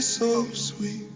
so sweet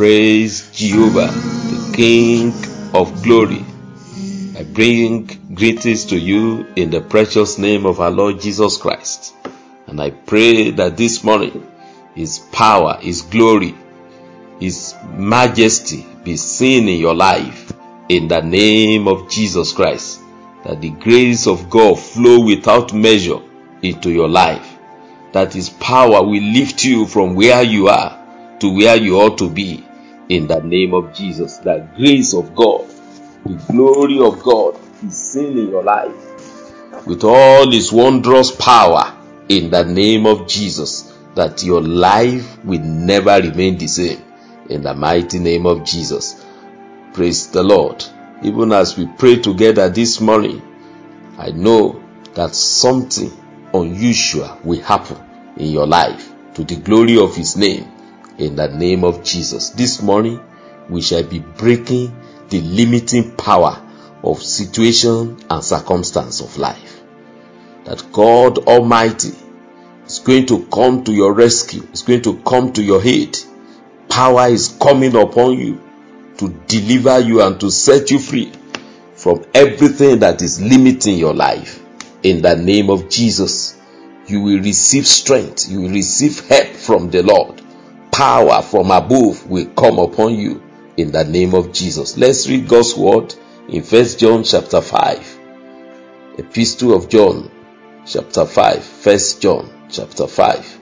Praise Jehovah, the King of glory. I bring greetings to you in the precious name of our Lord Jesus Christ. And I pray that this morning His power, His glory, His majesty be seen in your life in the name of Jesus Christ. That the grace of God flow without measure into your life. That His power will lift you from where you are to where you ought to be in the name of Jesus. The grace of God, the glory of God is seen in your life with all His wondrous power in the name of Jesus. That your life will never remain the same in the mighty name of Jesus. Praise the Lord. Even as we pray together this morning, I know that something unusual will happen in your life to the glory of His name in the name of Jesus. This morning, we shall be breaking the limiting power of situation and circumstance of life. That God Almighty is going to come to your rescue, is going to come to your aid. Power is coming upon you to deliver you and to set you free from everything that is limiting your life. In the name of Jesus, you will receive strength, you will receive help from the Lord. Power from above will come upon you in the name of Jesus. Let's read God's word in First John chapter 5. Epistle of John chapter 5. First John chapter 5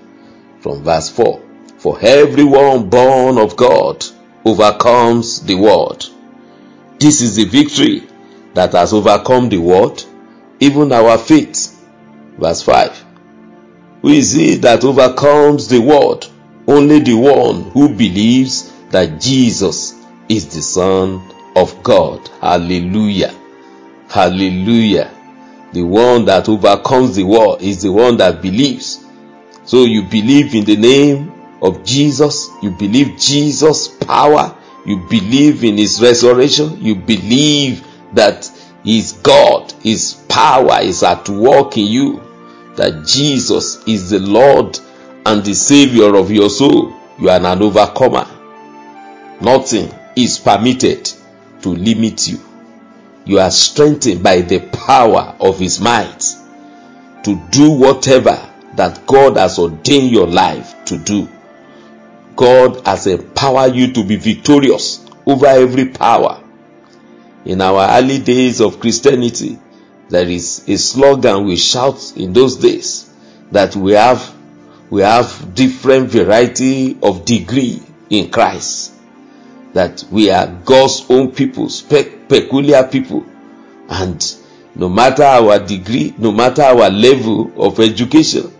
from verse 4. For everyone born of God overcomes the world. This is the victory that has overcome the world, even our faith. Verse 5. Who is it that overcomes the world? Only the one who believes that Jesus is the Son of God. Hallelujah. Hallelujah. The one that overcomes the world is the one that believes. So you believe in the name of Jesus, you believe Jesus' power, you believe in his resurrection, you believe that his God, his power is at work in you, that Jesus is the Lord and the Savior of your soul. You are an overcomer. Nothing is permitted to limit you. You are strengthened by the power of his might to do whatever that God has ordained your life to do. God has empowered you to be victorious over every power. In our early days of Christianity, there is a slogan we shout in those days that we have we have different variety of degree in Christ. That we are God's own people, peculiar people, and no matter our degree, no matter our level of education,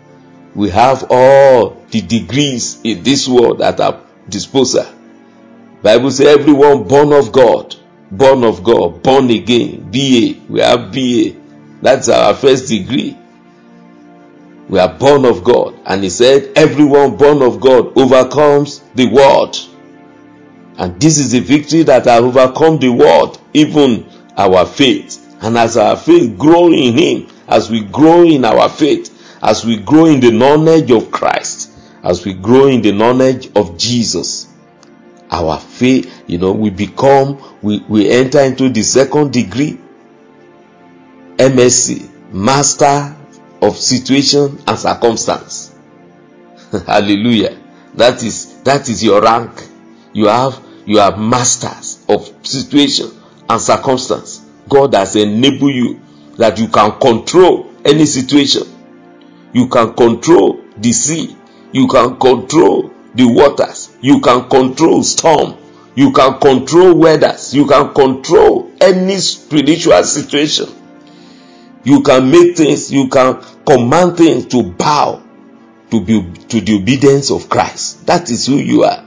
we have all the degrees in this world at our disposal. Bible says everyone born of God, born of God, born again, BA. We have BA. That's our first degree. We are born of God. And he said, everyone born of God overcomes the world. And this is the victory that has overcome the world, even our faith. And as our faith grow in him, as we grow in our faith, as we grow in the knowledge of Christ, as we grow in the knowledge of Jesus, our faith, you know, we become, we, we enter into the second degree, MSc, Master of Situation and Circumstance. Hallelujah. That is, that is your rank. You have, you are masters of situation and circumstance. God has enabled you that you can control any situation. You can control the sea. You can control the waters. You can control storm. You can control weathers. You can control any spiritual situation. You can make things, you can command things to bow to be to the obedience of Christ. That is who you are.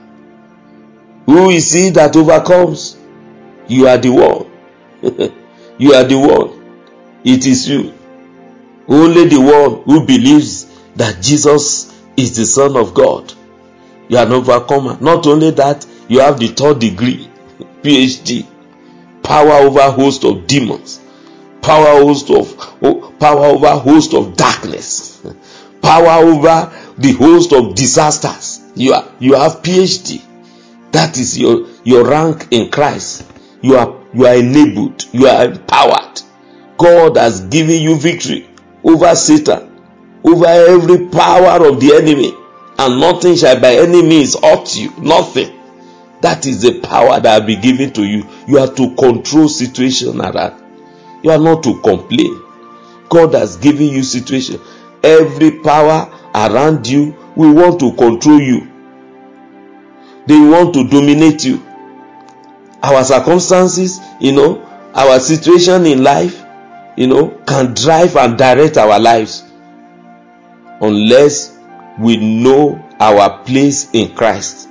Who is he that overcomes? You are the one. you are the one. It is you. Only the one who believes that Jesus is the Son of God. You are an overcomer. Not only that, you have the third degree, PhD, power over host of demons, power host of power over host of darkness, power over the host of disasters. You are you have PhD. That is your your rank in Christ. You are you are enabled. You are empowered. God has given you victory over Satan, over every power of the enemy, and nothing shall by any means hurt you. Nothing. That is the power that will be given to you. You are to control situation around. You are not to complain. God has given you situation. Every power around you will want to control you. They want to dominate you. Our circumstances, you know, our situation in life, you know, can drive and direct our lives unless we know our place in Christ.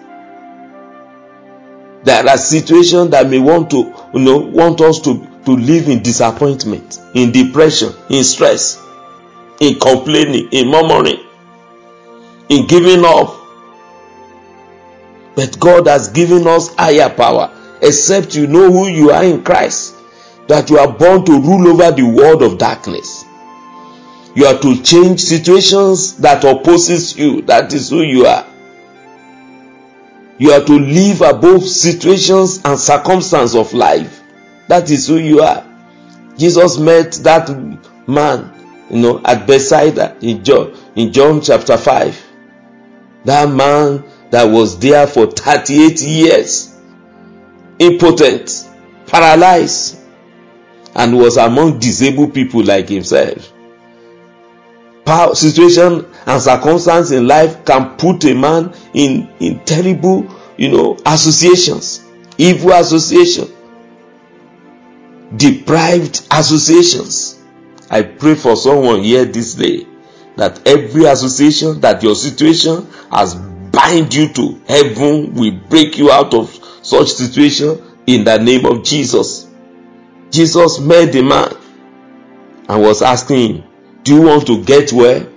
There are situations that may want to, you know, want us to, to live in disappointment, in depression, in stress, in complaining, in murmuring, in giving up. But God has given us higher power, except you know who you are in Christ, that you are born to rule over the world of darkness. You are to change situations that opposes you. That is who you are. You are to live above situations and circumstances of life. That is who you are. Jesus met that man, you know, at Bethsaida in John, in John chapter 5. That man that was there for 38 years, impotent, paralyzed, and was among disabled people like himself power, situation and circumstance in life can put a man in, in terrible, you know, associations, evil association, deprived associations. I pray for someone here this day that every association that your situation has bind you to heaven will break you out of such situation in the name of Jesus. Jesus met the man and was asking him, do you want to get well?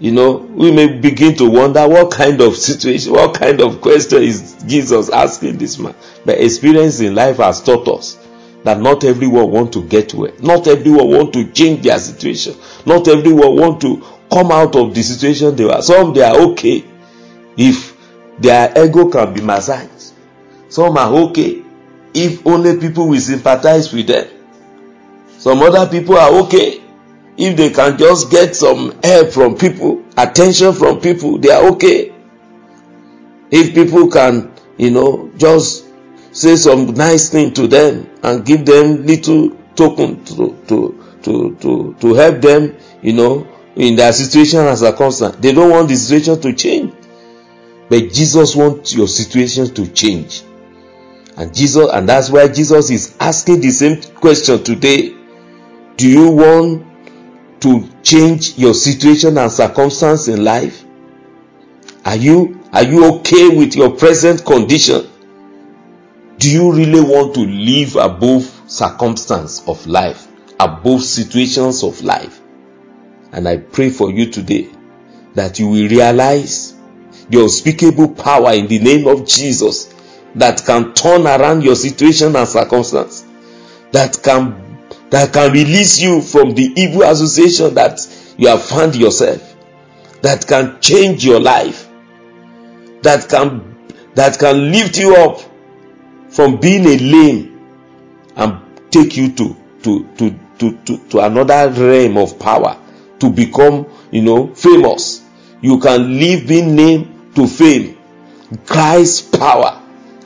You know, we may begin to wonder what kind of situation, what kind of question is Jesus asking this man. But experience in life has taught us that not everyone want to get well. Not everyone want to change their situation. Not everyone want to come out of the situation they are. Some they are okay if their ego can be massaged. Some are okay if only people will sympathize with them. Some other people are okay if they can just get some help from people, attention from people, they are okay. If people can, you know, just say some nice thing to them and give them little token to to to to, to help them, you know, in their situation and circumstance. They don't want the situation to change. But Jesus wants your situation to change. And Jesus, and that's why Jesus is asking the same question today Do you want to change your situation and circumstance in life? Are you are you okay with your present condition? Do you really want to live above circumstance of life, above situations of life? And I pray for you today that you will realize the unspeakable power in the name of Jesus that can turn around your situation and circumstance, that can that can release you from the evil association that you have found yourself, that can change your life, that can that can lift you up from being a lame and take you to to to to to, to another realm of power to become you know famous. You can live being named to fame christ's power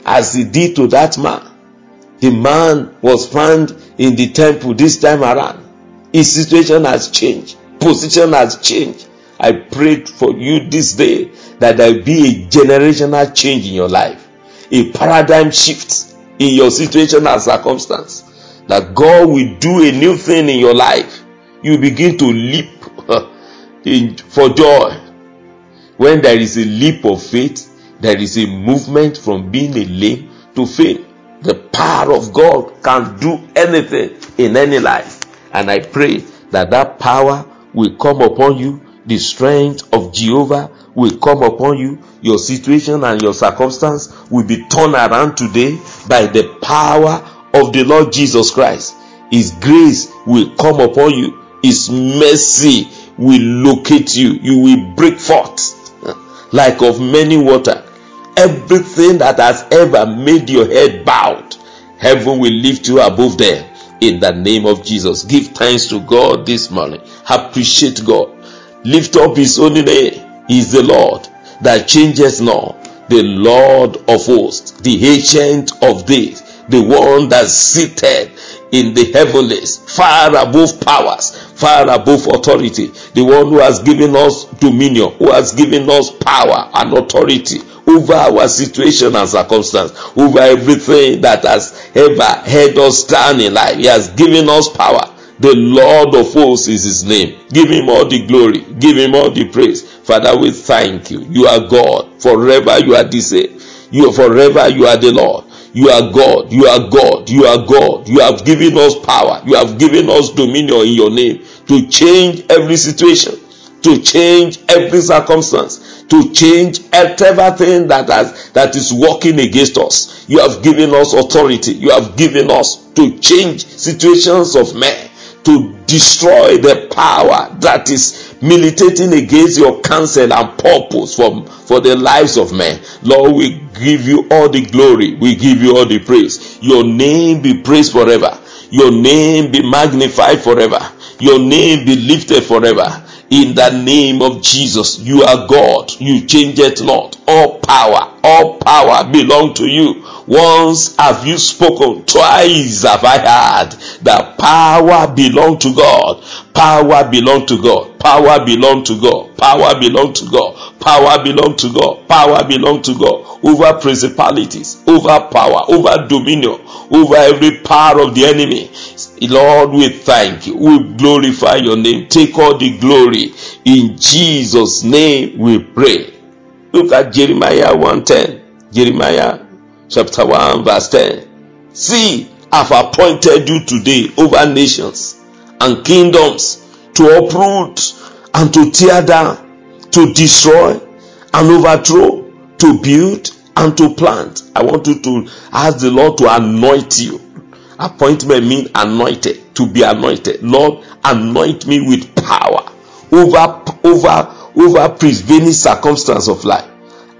as he did to that man the man was found in the temple this time around. His situation has changed. Position has changed. I prayed for you this day that there be a generational change in your life a paradigm shift in your situation and circumstance. That God will do a new thing in your life. You begin to leap in, for joy. When there is a leap of faith, there is a movement from being a lame to faith. The power of God can do anything in any life. And I pray that that power will come upon you. The strength of Jehovah will come upon you. Your situation and your circumstance will be turned around today by the power of the Lord Jesus Christ. His grace will come upon you. His mercy will locate you. You will break forth like of many water. Everything that has ever made your head bowed, heaven will lift you above them in the name of Jesus. Give thanks to God this morning. Appreciate God. Lift up His only name. Is the Lord that changes not, the Lord of hosts, the ancient of days, the one that seated in the heavens, far above powers, far above authority, the one who has given us dominion, who has given us power and authority over our situation and circumstance, over everything that has ever held us down in life. He has given us power. The Lord of hosts is his name. Give him all the glory. Give him all the praise. Father, we thank you. You are God. Forever you are the same. You are forever you are the Lord. You are God. You are God. You are God. You have given us power. You have given us dominion in your name to change every situation, to change every circumstance, to change whatever thing that has that is working against us. You have given us authority. You have given us to change situations of men, to destroy the power that is militating against your counsel and purpose for, for the lives of men. Lord, we give you all the glory. We give you all the praise. Your name be praised forever. Your name be magnified forever. Your name be lifted forever. In the name of Jesus, you are God. You change it not. All power, all power belong to you. Once have you spoken, twice have I heard that power belong to God. Power belong to God. Power belong to God. Power belong to God. Power belong to God. Power belong to God. Over principalities, over power, over dominion, over every power of the enemy. Lord, we thank you. We glorify your name. Take all the glory. In Jesus' name we pray. Look at Jeremiah 110. Jeremiah chapter 1 verse 10. See, I've appointed you today over nations and kingdoms to uproot and to tear down, to destroy and overthrow, to build and to plant. I want you to ask the Lord to anoint you. Appointment means anointed, to be anointed. Lord, anoint me with power over over over prevailing circumstance of life.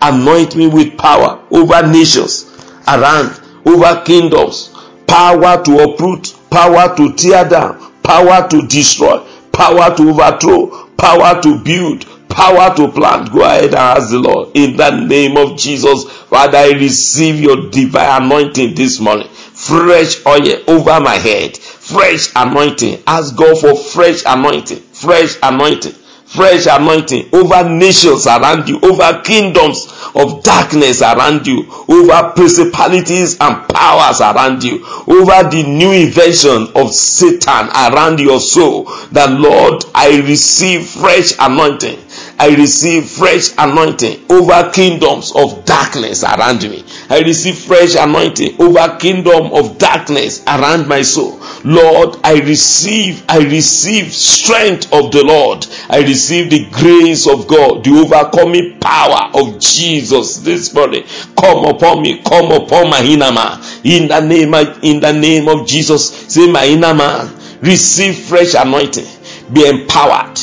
Anoint me with power over nations around, over kingdoms, power to uproot, power to tear down, power to destroy, power to overthrow, power to build, power to plant. Go ahead and ask the Lord in the name of Jesus. Father, I receive your divine anointing this morning. Fresh oil over my head, fresh anointing. Ask God for fresh anointing, fresh anointing fresh anointing over nations around you, over kingdoms of darkness around you, over principalities and powers around you, over the new invention of Satan around your soul. That Lord, I receive fresh anointing. I receive fresh anointing over kingdoms of darkness around me. I receive fresh anointing over kingdom of darkness around my soul. Lord, I receive, I receive strength of the Lord. I receive the grace of God, the overcoming power of Jesus this morning. Come upon me, come upon my inner man. In the name of, in the name of Jesus, say my inner man, receive fresh anointing. Be empowered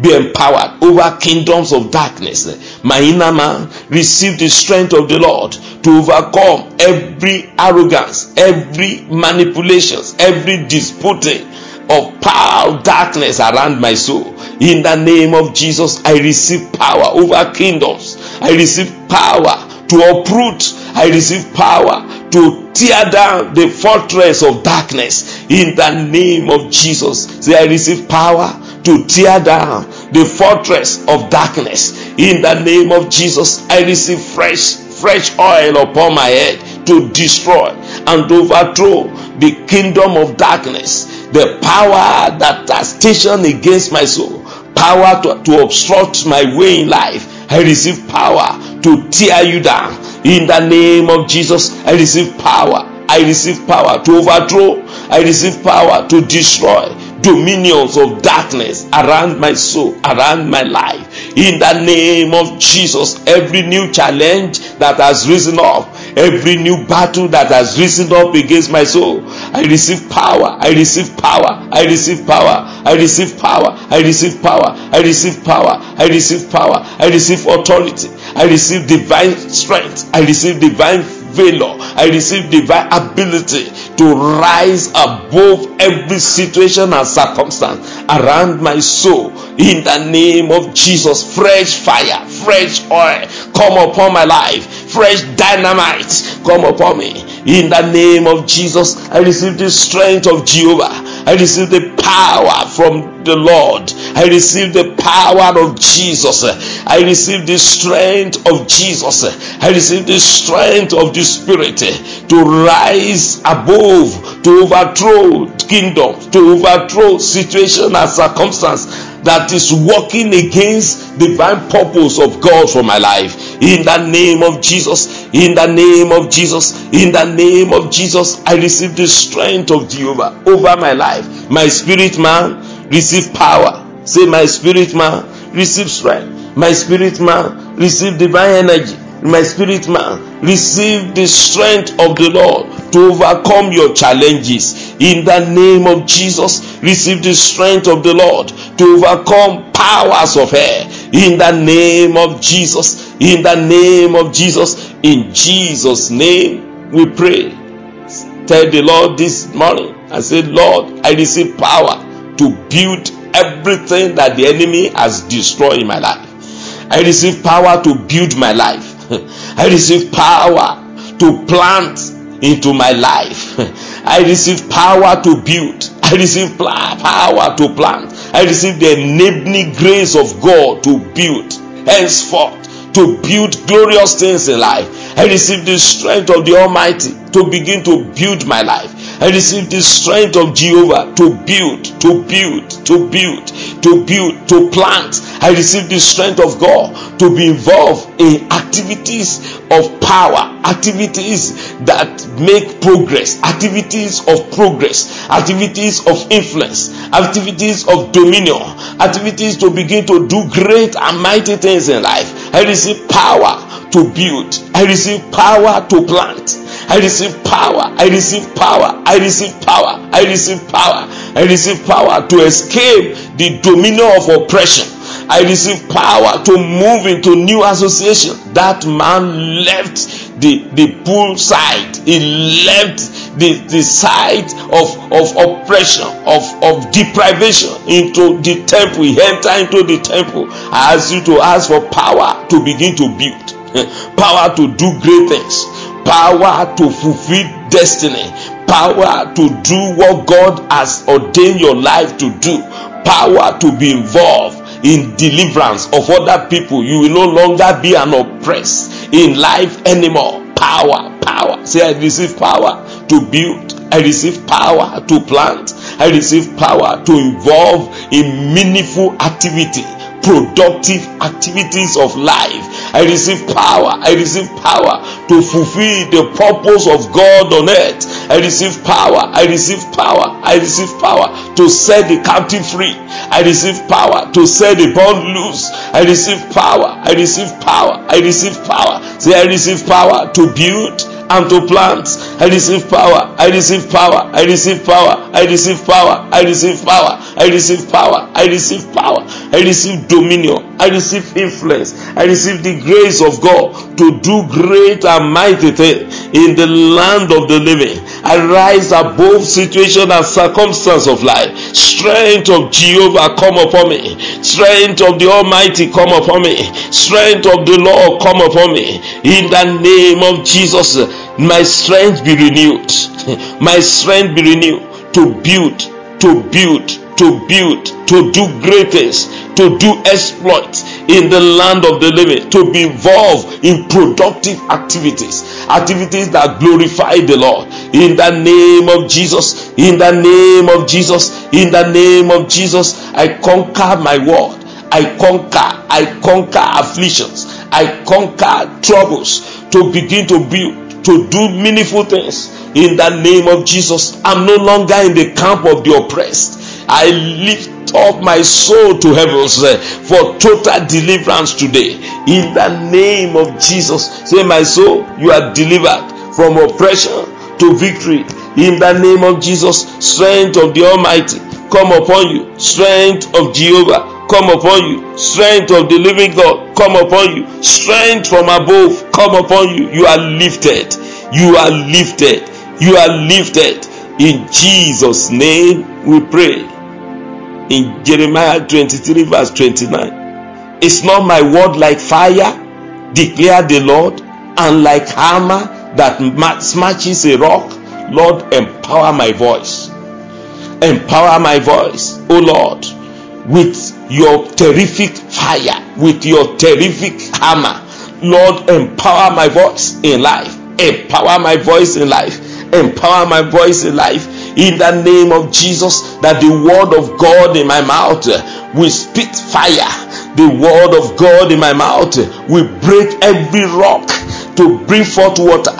be empowered over kingdoms of darkness. My inner man receive the strength of the Lord to overcome every arrogance, every manipulations, every disputing of power darkness around my soul. In the name of Jesus, I receive power over kingdoms. I receive power to uproot. I receive power to tear down the fortress of darkness. In the name of Jesus, say I receive power to tear down the fortress of darkness. In the name of Jesus, I receive fresh, fresh oil upon my head to destroy and overthrow the kingdom of darkness, the power that are stationed against my soul, power to, to obstruct my way in life. I receive power to tear you down. In the name of Jesus, I receive power. I receive power to overthrow. I receive power to destroy dominions of darkness around my soul, around my life. In the name of Jesus, every new challenge that has risen up, every new battle that has risen up against my soul, I receive power, I receive power, I receive power, I receive power, I receive power, I receive power, I receive power, I receive authority, I receive divine strength, I receive divine valor, I receive divine ability to rise above every situation and circumstance around my soul in the name of Jesus. Fresh fire, fresh oil come upon my life, fresh dynamite come upon me in the name of Jesus. I receive the strength of Jehovah. I receive the power from the Lord. I receive the power of Jesus. I receive the strength of Jesus. I receive the strength of the Spirit to rise above, to overthrow kingdoms, to overthrow situation and circumstance that is working against the divine purpose of God for my life in the name of Jesus, in the name of Jesus, in the name of Jesus, I receive the strength of Jehovah over my life. My spirit man, receive power. Say, my spirit man, receive strength. My spirit man, receive divine energy. My spirit man, receive the strength of the Lord to overcome your challenges. In the name of Jesus, receive the strength of the Lord to overcome powers of air. In the name of Jesus, in the name of Jesus, in Jesus' name, we pray. Tell the Lord this morning, I said, Lord, I receive power to build everything that the enemy has destroyed in my life. I receive power to build my life. I receive power to plant into my life. I receive power to build. I receive power to plant. I receive the enabling grace of God to build. Henceforth, to build glorious things in life. I receive the strength of the Almighty to begin to build my life. I receive the strength of Jehovah to build, to build, to build, to build, to plant. I receive the strength of God to be involved in activities of power, activities that make progress, activities of progress, activities of influence, activities of dominion, activities to begin to do great and mighty things in life. I receive power to build, I receive power to plant. I receive power. I receive power. I receive power. I receive power. I receive power to escape the dominion of oppression. I receive power to move into new association. That man left the, the pool side. He left the, the side of, of oppression, of, of deprivation into the temple. He entered into the temple. I ask you to ask for power to begin to build, power to do great things power to fulfill destiny, power to do what God has ordained your life to do, power to be involved in deliverance of other people. You will no longer be an oppressed in life anymore. Power, power. Say, I receive power to build. I receive power to plant. I receive power to involve in meaningful activity, productive activities of life. I receive power. I receive power to fulfill the purpose of God on earth. I receive power. I receive power. I receive power to set the captive free. I receive power to set the bond loose. I receive power. I receive power. I receive power. Say, I receive power to build and to plant. I receive power. I receive power. I receive power. I receive power. I receive power. I receive power. I receive power. I receive dominion. I receive influence. I receive the grace of God to do great and mighty things in the land of the living. I rise above situation and circumstance of life. Strength of Jehovah come upon me. Strength of the Almighty come upon me. Strength of the Lord come upon me. In the name of Jesus, my strength be renewed. My strength be renewed to build, to build, to build, to do great things, to do exploits in the land of the living, to be involved in productive activities, activities that glorify the Lord. In the name of Jesus, in the name of Jesus, in the name of Jesus, I conquer my world. I conquer, I conquer afflictions, I conquer troubles to begin to build, to do meaningful things in the name of Jesus. I'm no longer in the camp of the oppressed. I lift up my soul to heavens uh, for total deliverance today. In the name of Jesus, say, My soul, you are delivered from oppression to victory. In the name of Jesus, strength of the Almighty come upon you, strength of Jehovah come upon you, strength of the living God come upon you, strength from above come upon you. You are lifted, you are lifted, you are lifted. In Jesus' name we pray in Jeremiah 23, verse 29. Is not my word like fire, declare the Lord, and like hammer that smashes a rock? Lord, empower my voice. Empower my voice, O Lord, with your terrific fire, with your terrific hammer. Lord, empower my voice in life. Empower my voice in life. Empower my voice in life in the name of Jesus that the word of God in my mouth will spit fire. The word of God in my mouth will break every rock to bring forth water.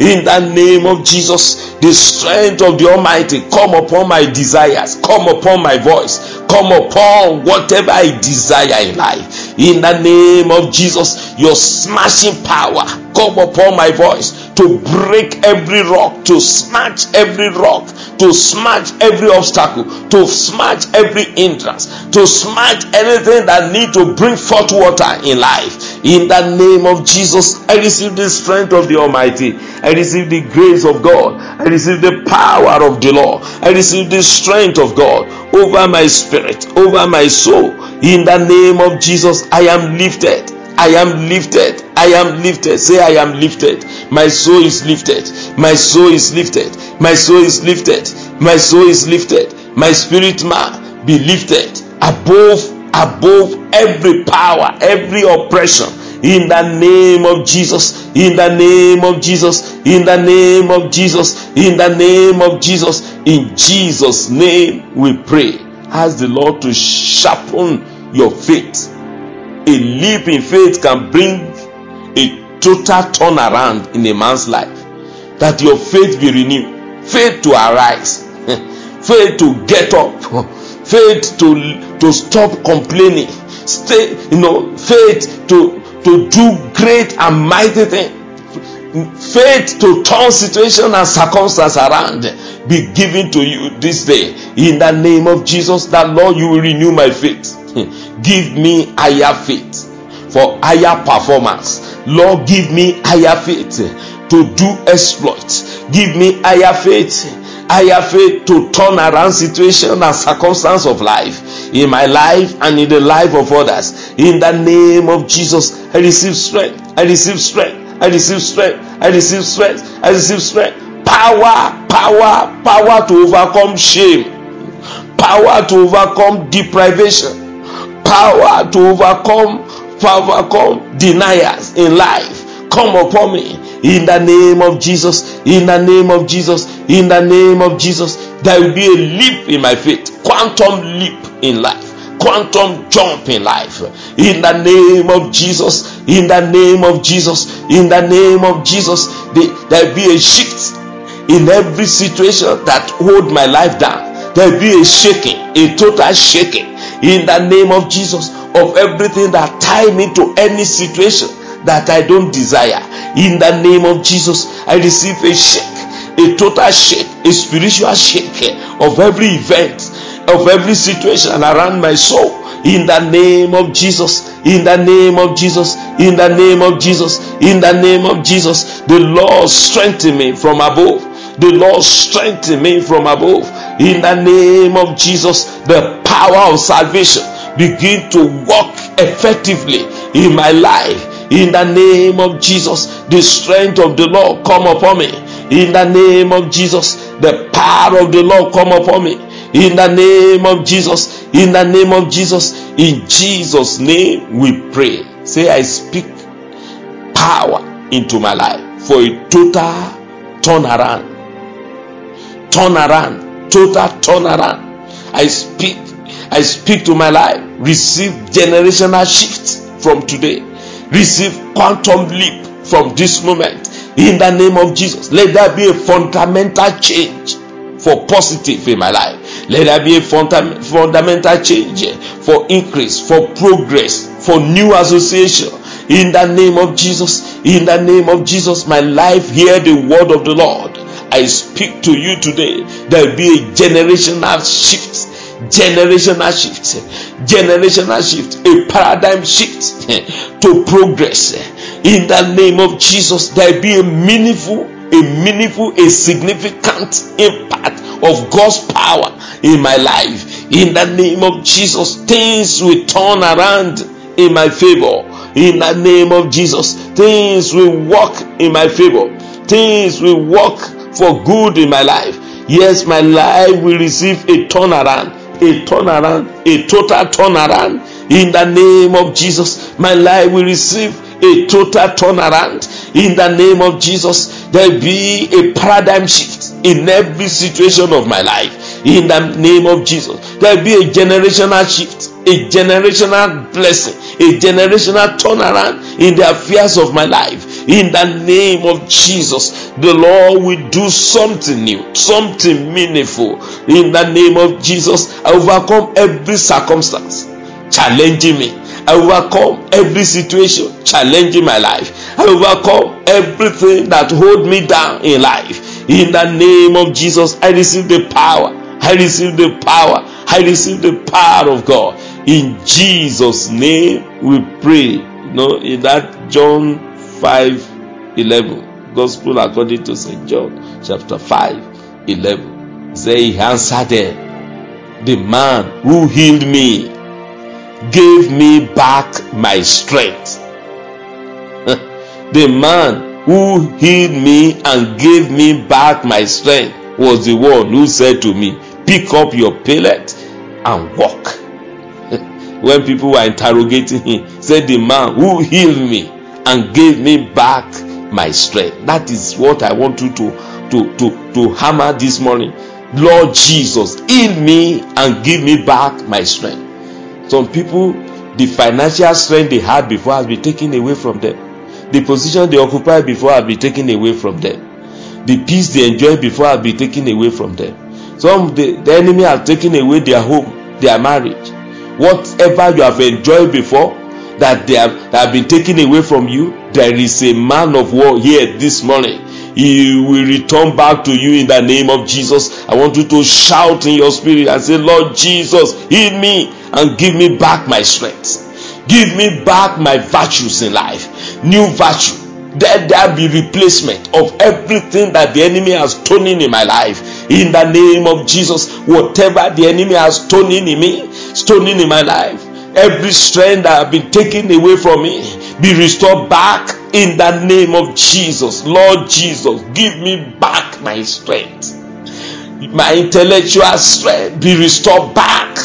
In the name of Jesus, the strength of the Almighty come upon my desires, come upon my voice, come upon whatever I desire in life. In the name of Jesus, your smashing power come upon my voice to break every rock, to smash every rock, to smash every obstacle, to smash every hindrance, to smash anything that need to bring forth water in life. In the name of Jesus, I receive the strength of the Almighty. I receive the grace of God. I receive the power of the Lord. I receive the strength of God over my spirit, over my soul. In the name of Jesus, I am lifted. I am lifted. I am lifted. Say, I am lifted. My soul is lifted. My soul is lifted. My soul is lifted. My soul is lifted. My spirit man be lifted above above every power, every oppression. In the name of Jesus, in the name of Jesus, in the name of Jesus, in the name of Jesus, in Jesus' name we pray. Ask the Lord to sharpen your faith. A leap in faith can bring total turnaround in a man's life. That your faith be renewed, faith to arise, faith to get up, faith to to stop complaining, stay, you know, faith to to do great and mighty things. Faith to turn situation and circumstance around be given to you this day. In the name of jesus that lord you will renew my faith. Give me higher faith for higher performance lord give me higher faith to do exploits give me higher faith higher faith to turn around situation and circumstance of life in my life and in the life of others in the name of jesus i receive strength i receive strength I receive strength. I receive strength. I receive strength. Power, power, power to overcome shame. Power to overcome deprivation. Power to overcome, to overcome deniers in life. come upon me in the name of Jesus, in the name of Jesus, in the name of Jesus. There will be a leap in my faith, quantum leap in life quantum jump in life in the name of Jesus in the name of Jesus in the name of Jesus there will be a shift in every situation that hold my life down there will be a shaking a total shaking in the name of Jesus of everything that tie me to any situation that I don't desire. In the name of Jesus I receive a shake a total shake a spiritual shake of every event of every situation around my soul. In the name of Jesus in the name of Jesus in the name of Jesus in the name of Jesus the Lord strengthen me from above. The Lord strengthen me from above. In the name of Jesus the power of salvation begin to work effectively in my life in the name of Jesus the strength of the Lord come upon me in the name of Jesus the power of the Lord come upon me in the name of Jesus. In the name of Jesus. In Jesus' name we pray. Say, I speak power into my life for a total turnaround. Turnaround. Total turnaround. I speak. I speak to my life. Receive generational shift from today. Receive quantum leap from this moment. In the name of Jesus. Let there be a fundamental change for positive in my life let there be a fundamental change for increase, for progress, for new association. In the name of Jesus, in the name of Jesus, my life hear the word of the Lord. I speak to you today. There will be a generational shift, generational shift, generational shift, a paradigm shift to progress. In the name of Jesus, there be a meaningful, a meaningful, a significant impact of God's power in my life. In the name of Jesus, things will turn around in my favor. In the name of Jesus, things will work in my favor. Things will work for good in my life. Yes, my life will receive a turnaround, a turnaround, a total turnaround. In the name of Jesus, my life will receive a total turnaround. In the name of Jesus, there be a paradigm shift in every situation of my life in the name of Jesus. There be a generational shift, a generational blessing, a generational turnaround in the affairs of my life. In the name of Jesus, the Lord will do something new, something meaningful. In the name of Jesus, I overcome every circumstance challenging me. I overcome every situation challenging my life. I overcome everything that hold me down in life. In the name of Jesus, I receive the power I receive the power. I receive the power of God. In Jesus' name we pray. You know, in that John 5 11, Gospel according to St. John, chapter 5 11. Say he answered them, The man who healed me gave me back my strength. the man who healed me and gave me back my strength was the one who said to me, pick up your pallet and walk. when people were interrogating him, said the man who healed me and gave me back my strength. That is what I want you to to to, to hammer this morning. Lord Jesus, heal me and give me back my strength. Some people, the financial strength they had before has been taken away from them. The position they occupied before has been taken away from them. The peace they enjoyed before has been taken away from them some the, the enemy has taken away their home, their marriage. Whatever you have enjoyed before that they have, that have been taken away from you, there is a man of war here this morning. He will return back to you in the name of Jesus. I want you to shout in your spirit and say, Lord Jesus, heal me and give me back my strength. Give me back my virtues in life. New virtue. Let there be replacement of everything that the enemy has stolen in my life in the name of Jesus. Whatever the enemy has stolen in me, stolen in my life, every strength that have been taken away from me, be restored back in the name of Jesus. Lord Jesus, give me back my strength. My intellectual strength be restored back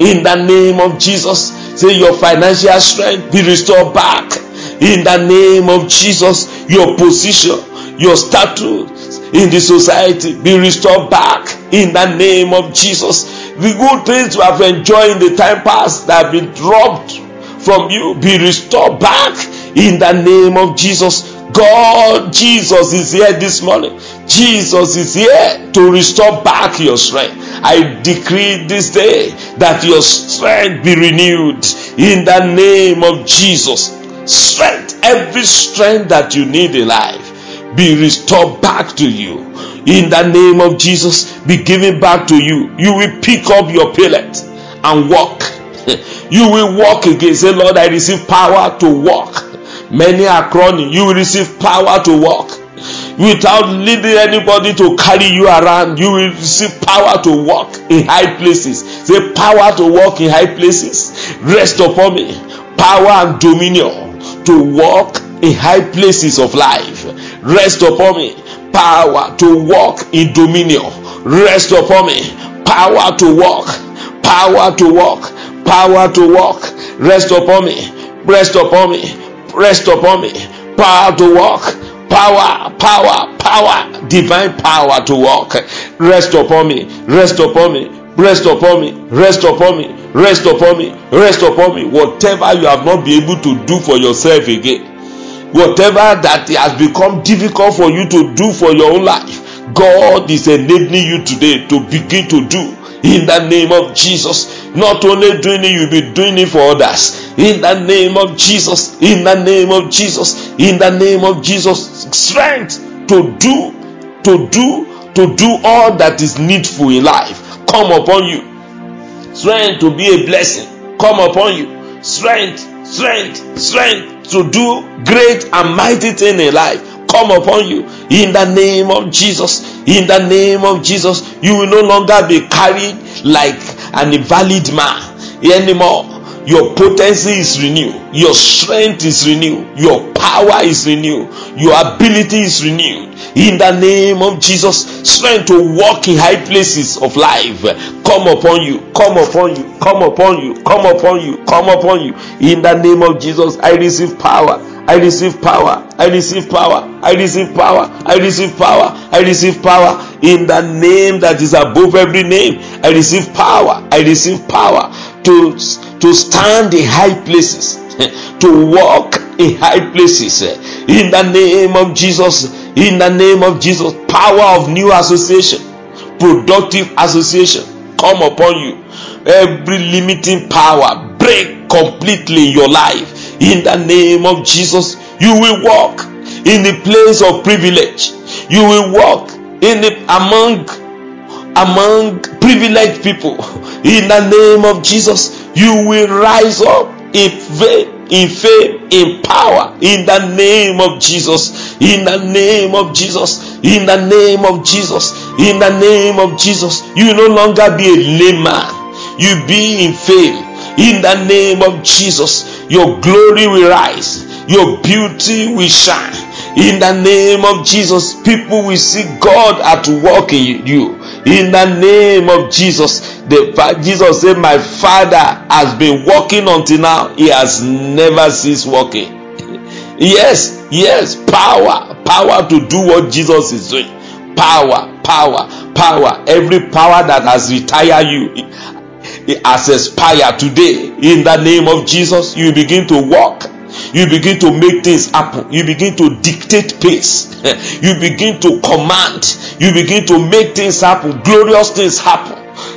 in the name of Jesus. Say your financial strength be restored back in the name of Jesus. Your position, your status in the society be restored back in the name of Jesus. The good things you have enjoyed in the time past that have been dropped from you be restored back in the name of Jesus. God, Jesus is here this morning. Jesus is here to restore back your strength. I decree this day that your strength be renewed in the name of Jesus. Strength, every strength that you need in life, be restored back to you. In the name of Jesus, be given back to you. You will pick up your pallet and walk. You will walk again. Say, Lord, I receive power to walk. Many are crawling. You will receive power to walk without leading anybody to carry you around. You will receive power to walk in high places. Say, power to walk in high places. Rest upon me. Power and dominion to walk in high places of life. Rest upon me. Power to walk in dominion. Rest upon me. Power to walk. Power to walk. Power to walk. Rest upon me. Rest upon me. Rest upon me. Power to walk power, power, power, divine power to walk. Rest upon me, rest upon me, rest upon me, rest upon me, rest upon me, rest upon me. Whatever you have not been able to do for yourself again, whatever that has become difficult for you to do for your own life, God is enabling you today to begin to do in the name of Jesus. Not only doing it, you'll be doing it for others. In the name of Jesus. In the name of Jesus. In the name of Jesus. Strength to do, to do, to do all that is needful in life. Come upon you. Strength to be a blessing. Come upon you. Strength, strength, strength to do great and mighty thing in life come upon you in the name of Jesus. In the name of Jesus, you will no longer be carried like an invalid man anymore. Your potency is renewed, your strength is renewed, your power is renewed, your ability is renewed. In the name of Jesus, strength to walk in high places of life come upon you, come upon you, come upon you, come upon you, come upon you. In the name of Jesus, I receive power. I receive power. I receive power. I receive power. I receive power. I receive power. In the name that is above every name, I receive power. I receive power to, to stand in high places, to walk in high places. In the name of Jesus. In the name of Jesus. Power of new association, productive association come upon you. Every limiting power break completely your life in the name of Jesus. You will walk in the place of privilege. You will walk in the among among privileged people. In the name of Jesus, you will rise up in faith, in fame, in power. In the name of Jesus. In the name of Jesus. In the name of Jesus. In the name of Jesus. You no longer be a lame. You be in fame. In the name of Jesus your glory will rise, your beauty will shine. In the name of Jesus, people will see God at work in you. In the name of Jesus, the Jesus said, My Father has been working until now. He has never ceased working. yes, yes, power, power to do what Jesus is doing. Power, power, power. Every power that has retired you it has expired today in the name of jesus you begin to walk you begin to make things happen you begin to dictate pace you begin to command you begin to make things happen glorious things happen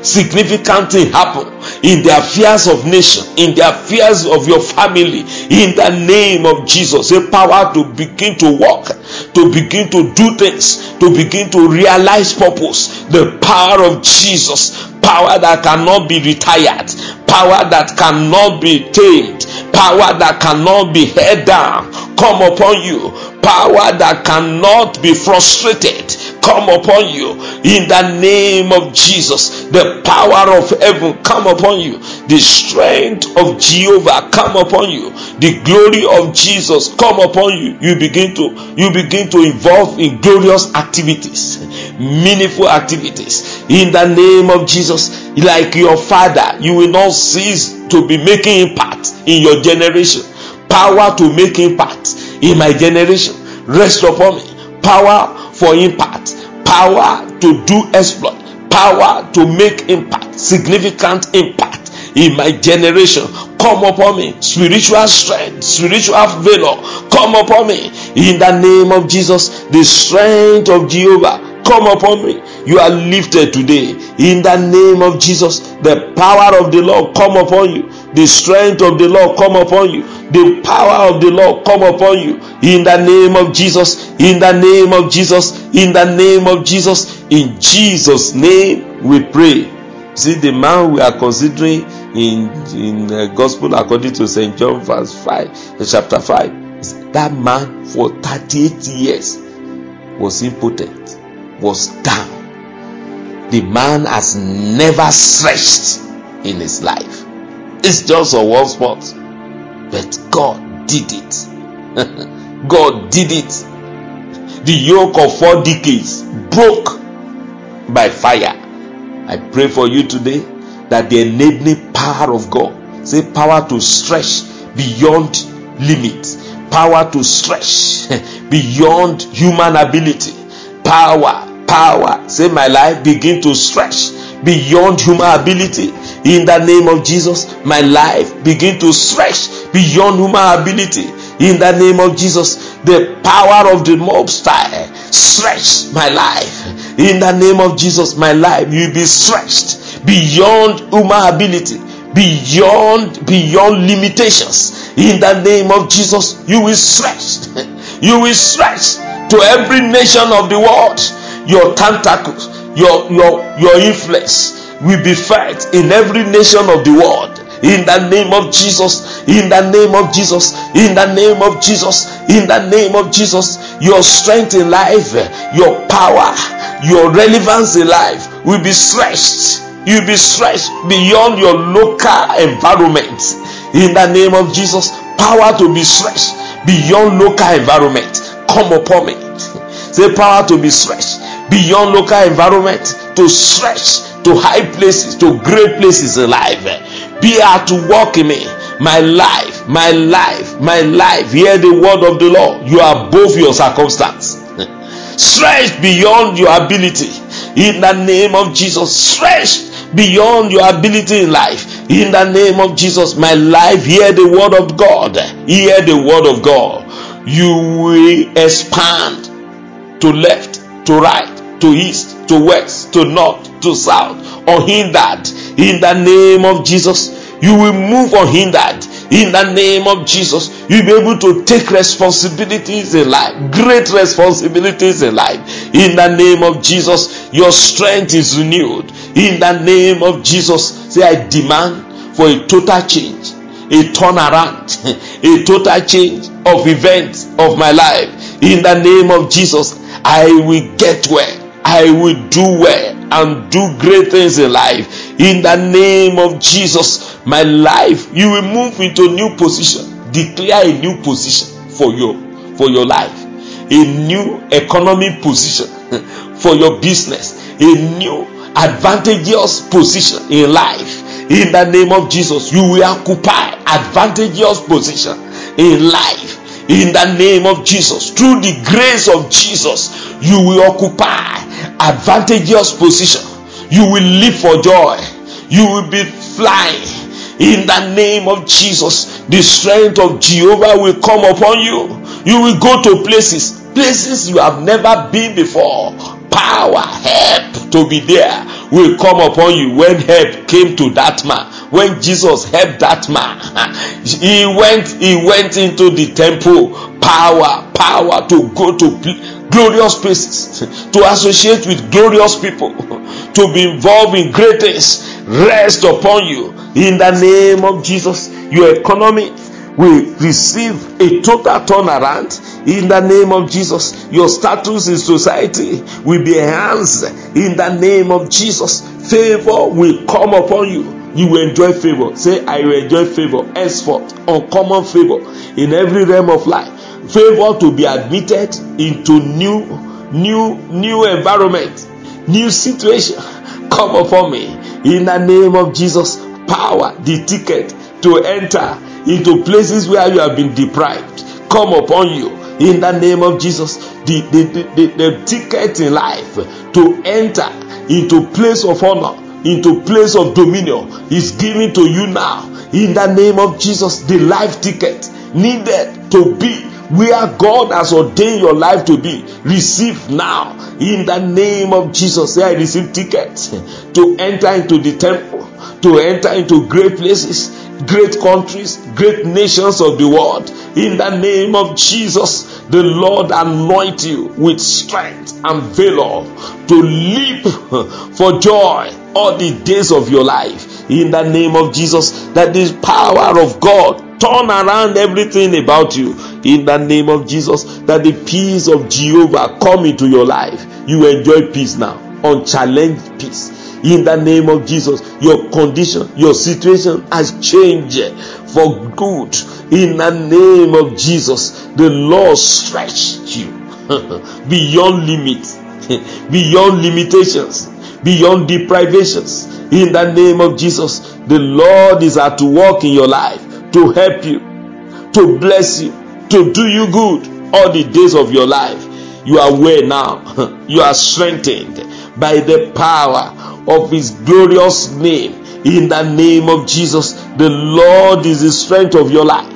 significant thing happen in the affairs of nation in the affairs of your family in the name of jesus. A power to begin to walk to begin to do things to begin to realize purpose. The power of jesus power that cannot be retired, power that cannot be tamed, power that cannot be held down come upon you, power that cannot be frustrated come upon you in the name of Jesus. The power of heaven come upon you, the strength of Jehovah come upon you, the glory of Jesus come upon you. You begin to you begin to involve in glorious activities, meaningful activities in the name of Jesus. Like your father, you will not cease to be making impact in your generation power to make impact in my generation rest upon me power for impact power to do exploit power to make impact significant impact in my generation. Come upon me spiritual strength spiritual valor come upon me in the name of jesus the strength of jehovah. Come upon me you are lifted today in the name of jesus. The power of the lord come upon you the strength of the lord come upon you. The power of the lord come upon you. In the name of jesus. In the name of jesus. In the name of jesus. In jesus name we pray. See the man we are considering in in the gospel according to st john verse 5 uh, chapter 5 that man for 38 years was impotent was down. The man has never stretched in his life. It's just a one spot. But God did it. God did it. The yoke of four decades broke by fire. I pray for you today that the enabling power of God, say power to stretch beyond limits, power to stretch beyond human ability, power power. Say, my life begin to stretch beyond human ability. In the name of Jesus, my life begin to stretch beyond human ability. In the name of Jesus, the power of the Most High stretch my life. In the name of Jesus, my life will be stretched beyond human ability, beyond beyond limitations. In the name of Jesus, you will stretch. You will stretch to every nation of the world your tentacles, your your your influence will be felt in every nation of the world. In the name of Jesus, in the name of Jesus, in the name of Jesus, in the name of Jesus, your strength in life, your power, your relevance in life will be stretched. You'll be stretched beyond your local environment. In the name of Jesus, power to be stretched beyond local environment. Come upon me. Say power to be stretched beyond local environment to stretch to high places, to great places in life. Be able to walk in me. My life, my life, my life. Hear the word of the Lord. You are above your circumstance. stretch beyond your ability. In the name of Jesus. Stretch beyond your ability in life. In the name of Jesus, my life, hear the word of God. Hear the word of God. You will expand to left, to right, to east, to west, to north, to south, unhindered. In the name of Jesus, you will move unhindered. In the name of Jesus, you'll be able to take responsibilities in life, great responsibilities in life. In the name of Jesus, your strength is renewed. In the name of Jesus, say, I demand for a total change, a turnaround, a total change of events of my life. In the name of Jesus, I will get well. I will do well and do great things in life. In the name of Jesus, my life, you will move into a new position. Declare a new position for you, for your life. A new economic position for your business. A new advantageous position in life. In the name of Jesus, you will occupy advantageous position in life in the name of Jesus. Through the grace of Jesus, you will occupy advantageous position. You will live for joy. You will be flying in the name of Jesus. The strength of Jehovah will come upon you. You will go to places, places you have never been before. Power, help to be there will come upon you when help came to that man when jesus helped that man he went he went into the temple power power to go to glorious places to associate with glorious people to be involved in great things rest upon you in the name of jesus your economy will receive a total turnaround in the name of Jesus. Your status in society will be enhanced in the name of Jesus. Favor will come upon you. You will enjoy favor. Say, I will enjoy favor. Henceforth, uncommon favor in every realm of life. Favor to be admitted into new, new, new environment, new situation. Come upon me in the name of Jesus. Power, the ticket to enter into places where you have been deprived come upon you in the name of Jesus. The, the, the, the, the ticket in life to enter into place of honor, into place of dominion is given to you now in the name of Jesus. The life ticket needed to be where God has ordained your life to be. Receive now in the name of Jesus. Say, I receive tickets to enter into the temple, to enter into great places, great countries, great nations of the world. In the name of Jesus, the Lord anoint you with strength and valor to leap for joy all the days of your life. In the name of Jesus, that this power of God turn around everything about you in the name of Jesus. That the peace of Jehovah come into your life. You enjoy peace now, unchallenged peace. In the name of Jesus, your condition, your situation has changed for good. In the name of Jesus, the Lord stretched you beyond limits, beyond limitations, beyond deprivations. In the name of Jesus, the Lord is at work in your life to help you, to bless you, to do you good all the days of your life. You are well now. You are strengthened by the power of His glorious name. In the name of Jesus, the Lord is the strength of your life.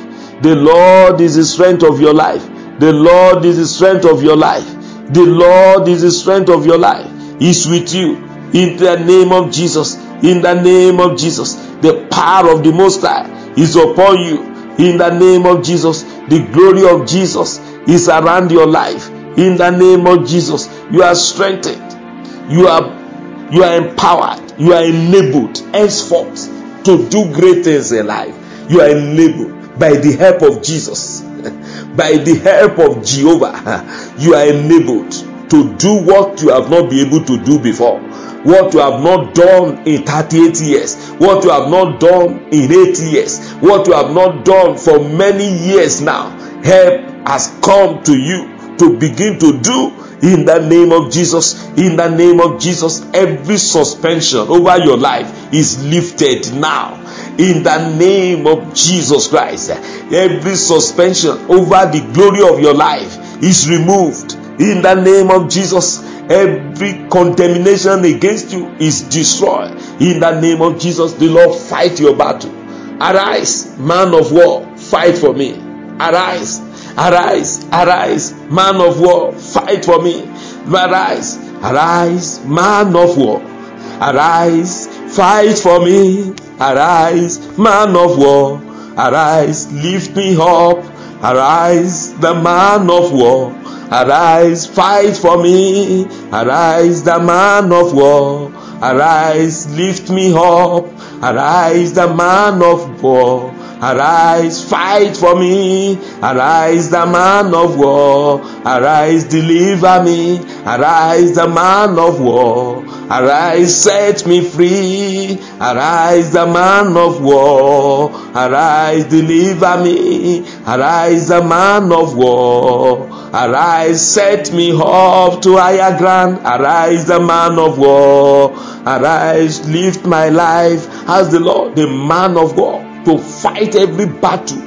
The Lord is the strength of your life. The Lord is the strength of your life. The Lord is the strength of your life. He's with you. In the name of Jesus. In the name of Jesus. The power of the Most High is upon you in the name of Jesus. The glory of Jesus is around your life in the name of Jesus. You are strengthened, you are you are empowered, you are enabled henceforth to do great things in life. You are enabled by the help of Jesus, by the help of Jehovah. You are enabled to do what you have not been able to do before what you have not done in 38 years, what you have not done in 8 years, what you have not done for many years now. Help has come to you to begin to do in the name of Jesus. In the name of Jesus, every suspension over your life is lifted now. In the name of Jesus Christ, every suspension over the glory of your life is removed. In the name of Jesus, every condemnation against you is destroyed. In the name of jesus the lord fight your battle. Arise man of war fight for me. Arise arise arise man of war fight for me. Arise arise man of war. Arise fight for me. Arise man of war. Arise lift me up. Arise the man of war Arise, fight for me. Arise, the man of war. Arise, lift me up. Arise, the man of war. Arise, fight for me. Arise, the man of war. Arise, deliver me. Arise, the man of war. Arise, set me free. Arise, the man of war. Arise, deliver me. Arise, the man of war. Arise, set me up to higher ground. Arise, the man of war. Arise, lift my life as the Lord, the man of war, to fight every battle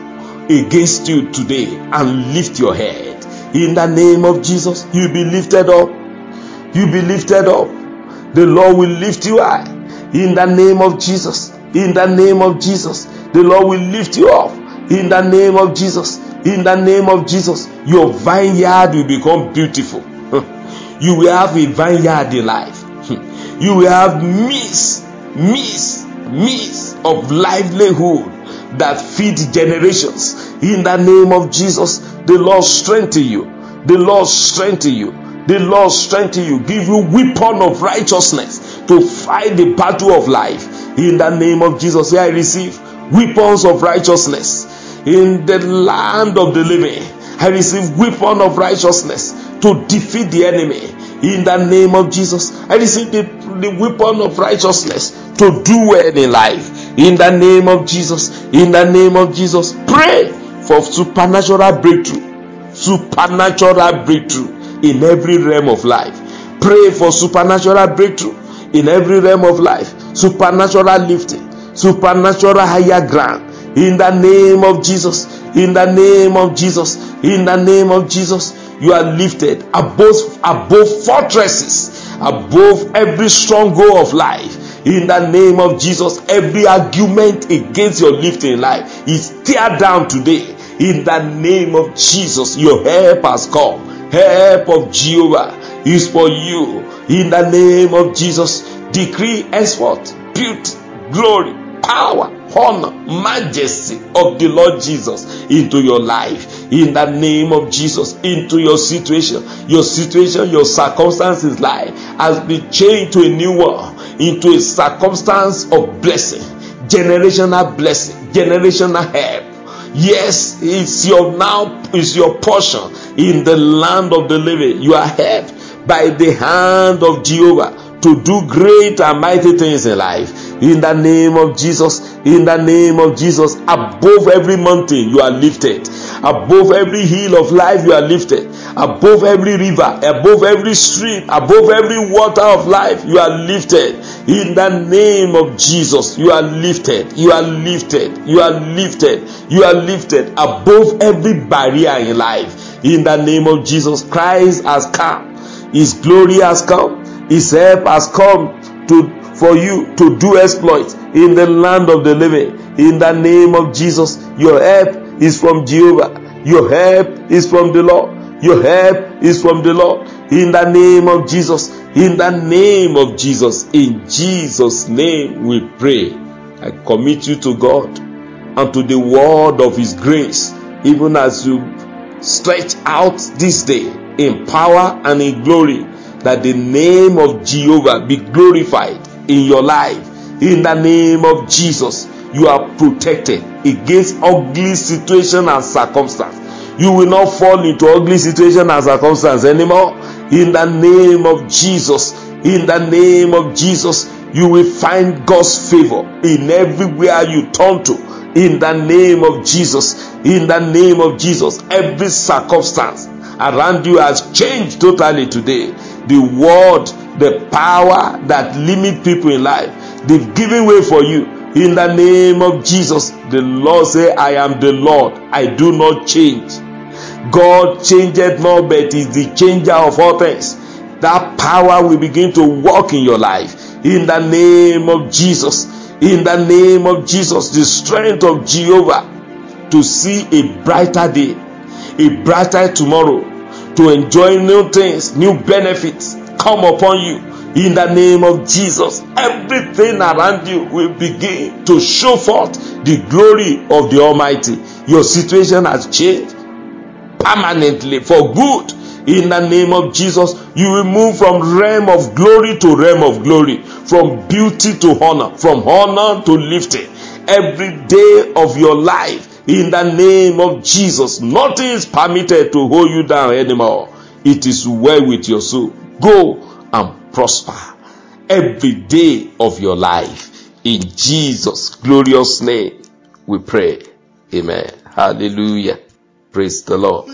against you today and lift your head. In the name of Jesus, you be lifted up. You be lifted up. The Lord will lift you high. In the name of Jesus. In the name of Jesus. The Lord will lift you up. In the name of Jesus. In the name of Jesus. Your vineyard will become beautiful. You will have a vineyard in life. You will have means, means, means of livelihood that feed generations. In the name of Jesus, the Lord strengthen you. The Lord strengthen you. The Lord strengthen you. Give you weapon of righteousness to fight the battle of life. In the name of Jesus, I receive weapons of righteousness. In the land of the living, I receive weapon of righteousness to defeat the enemy. In the name of Jesus, I receive the, the weapon of righteousness to do well in life. In the name of Jesus, in the name of Jesus, pray for supernatural breakthrough. Supernatural breakthrough in every realm of life. Pray for supernatural breakthrough in every realm of life. Supernatural lifting, supernatural higher ground In the name of Jesus. In the name of Jesus. In the name of Jesus. You are lifted above, above fortresses, above every stronghold of life in the name of Jesus. Every argument against your lifting in life is tear down today. In the name of Jesus, your help has come. Help of Jehovah is for you. In the name of Jesus, decree henceforth beauty, glory, power, honor, majesty of the Lord Jesus into your life. In the name of Jesus, into your situation. Your situation, your circumstances life has been changed to a new one into a circumstance of blessing, generational blessing, generational help. Yes, it's your now is your portion in the land of the living. You are helped by the hand of Jehovah to do great and mighty things in life. In the name of Jesus, in the name of Jesus, above every mountain you are lifted. Above every hill of life you are lifted. Above every river, above every stream, above every water of life you are lifted. In the name of Jesus, you are lifted. You are lifted. You are lifted. You are lifted above every barrier in life. In the name of Jesus, Christ has come. His glory has come. His help has come to for you to do exploits in the land of the living. In the name of Jesus, your help is from Jehovah. Your help is from the Lord. Your help is from the Lord. In the name of Jesus. In the name of Jesus. In Jesus' name we pray. I commit you to God and to the word of His grace, even as you stretch out this day in power and in glory, that the name of Jehovah be glorified in your life. In the name of Jesus, you are protected against ugly situation and circumstance. You will not fall into ugly situation and circumstance anymore. In the name of Jesus, in the name of Jesus, you will find God's favor in everywhere you turn to. In the name of Jesus, in the name of Jesus, every circumstance around you has changed totally today. The word, the power that limit people in life, they've given way for you. In the name of Jesus, the Lord say, I am the Lord. I do not change. God changeth not, but is the changer of all things. That power will begin to work in your life. In the name of Jesus. In the name of Jesus, the strength of Jehovah to see a brighter day, a brighter tomorrow, to enjoy new things, new benefits come upon you. In the name of Jesus, everything around you will begin to show forth the glory of the Almighty. Your situation has changed permanently for good. In the name of Jesus, you will move from realm of glory to realm of glory, from beauty to honor, from honor to lifting. Every day of your life, in the name of Jesus, nothing is permitted to hold you down anymore. It is well with your soul. Go and prosper every day of your life. In Jesus' glorious name, we pray. Amen. Hallelujah. Praise the Lord.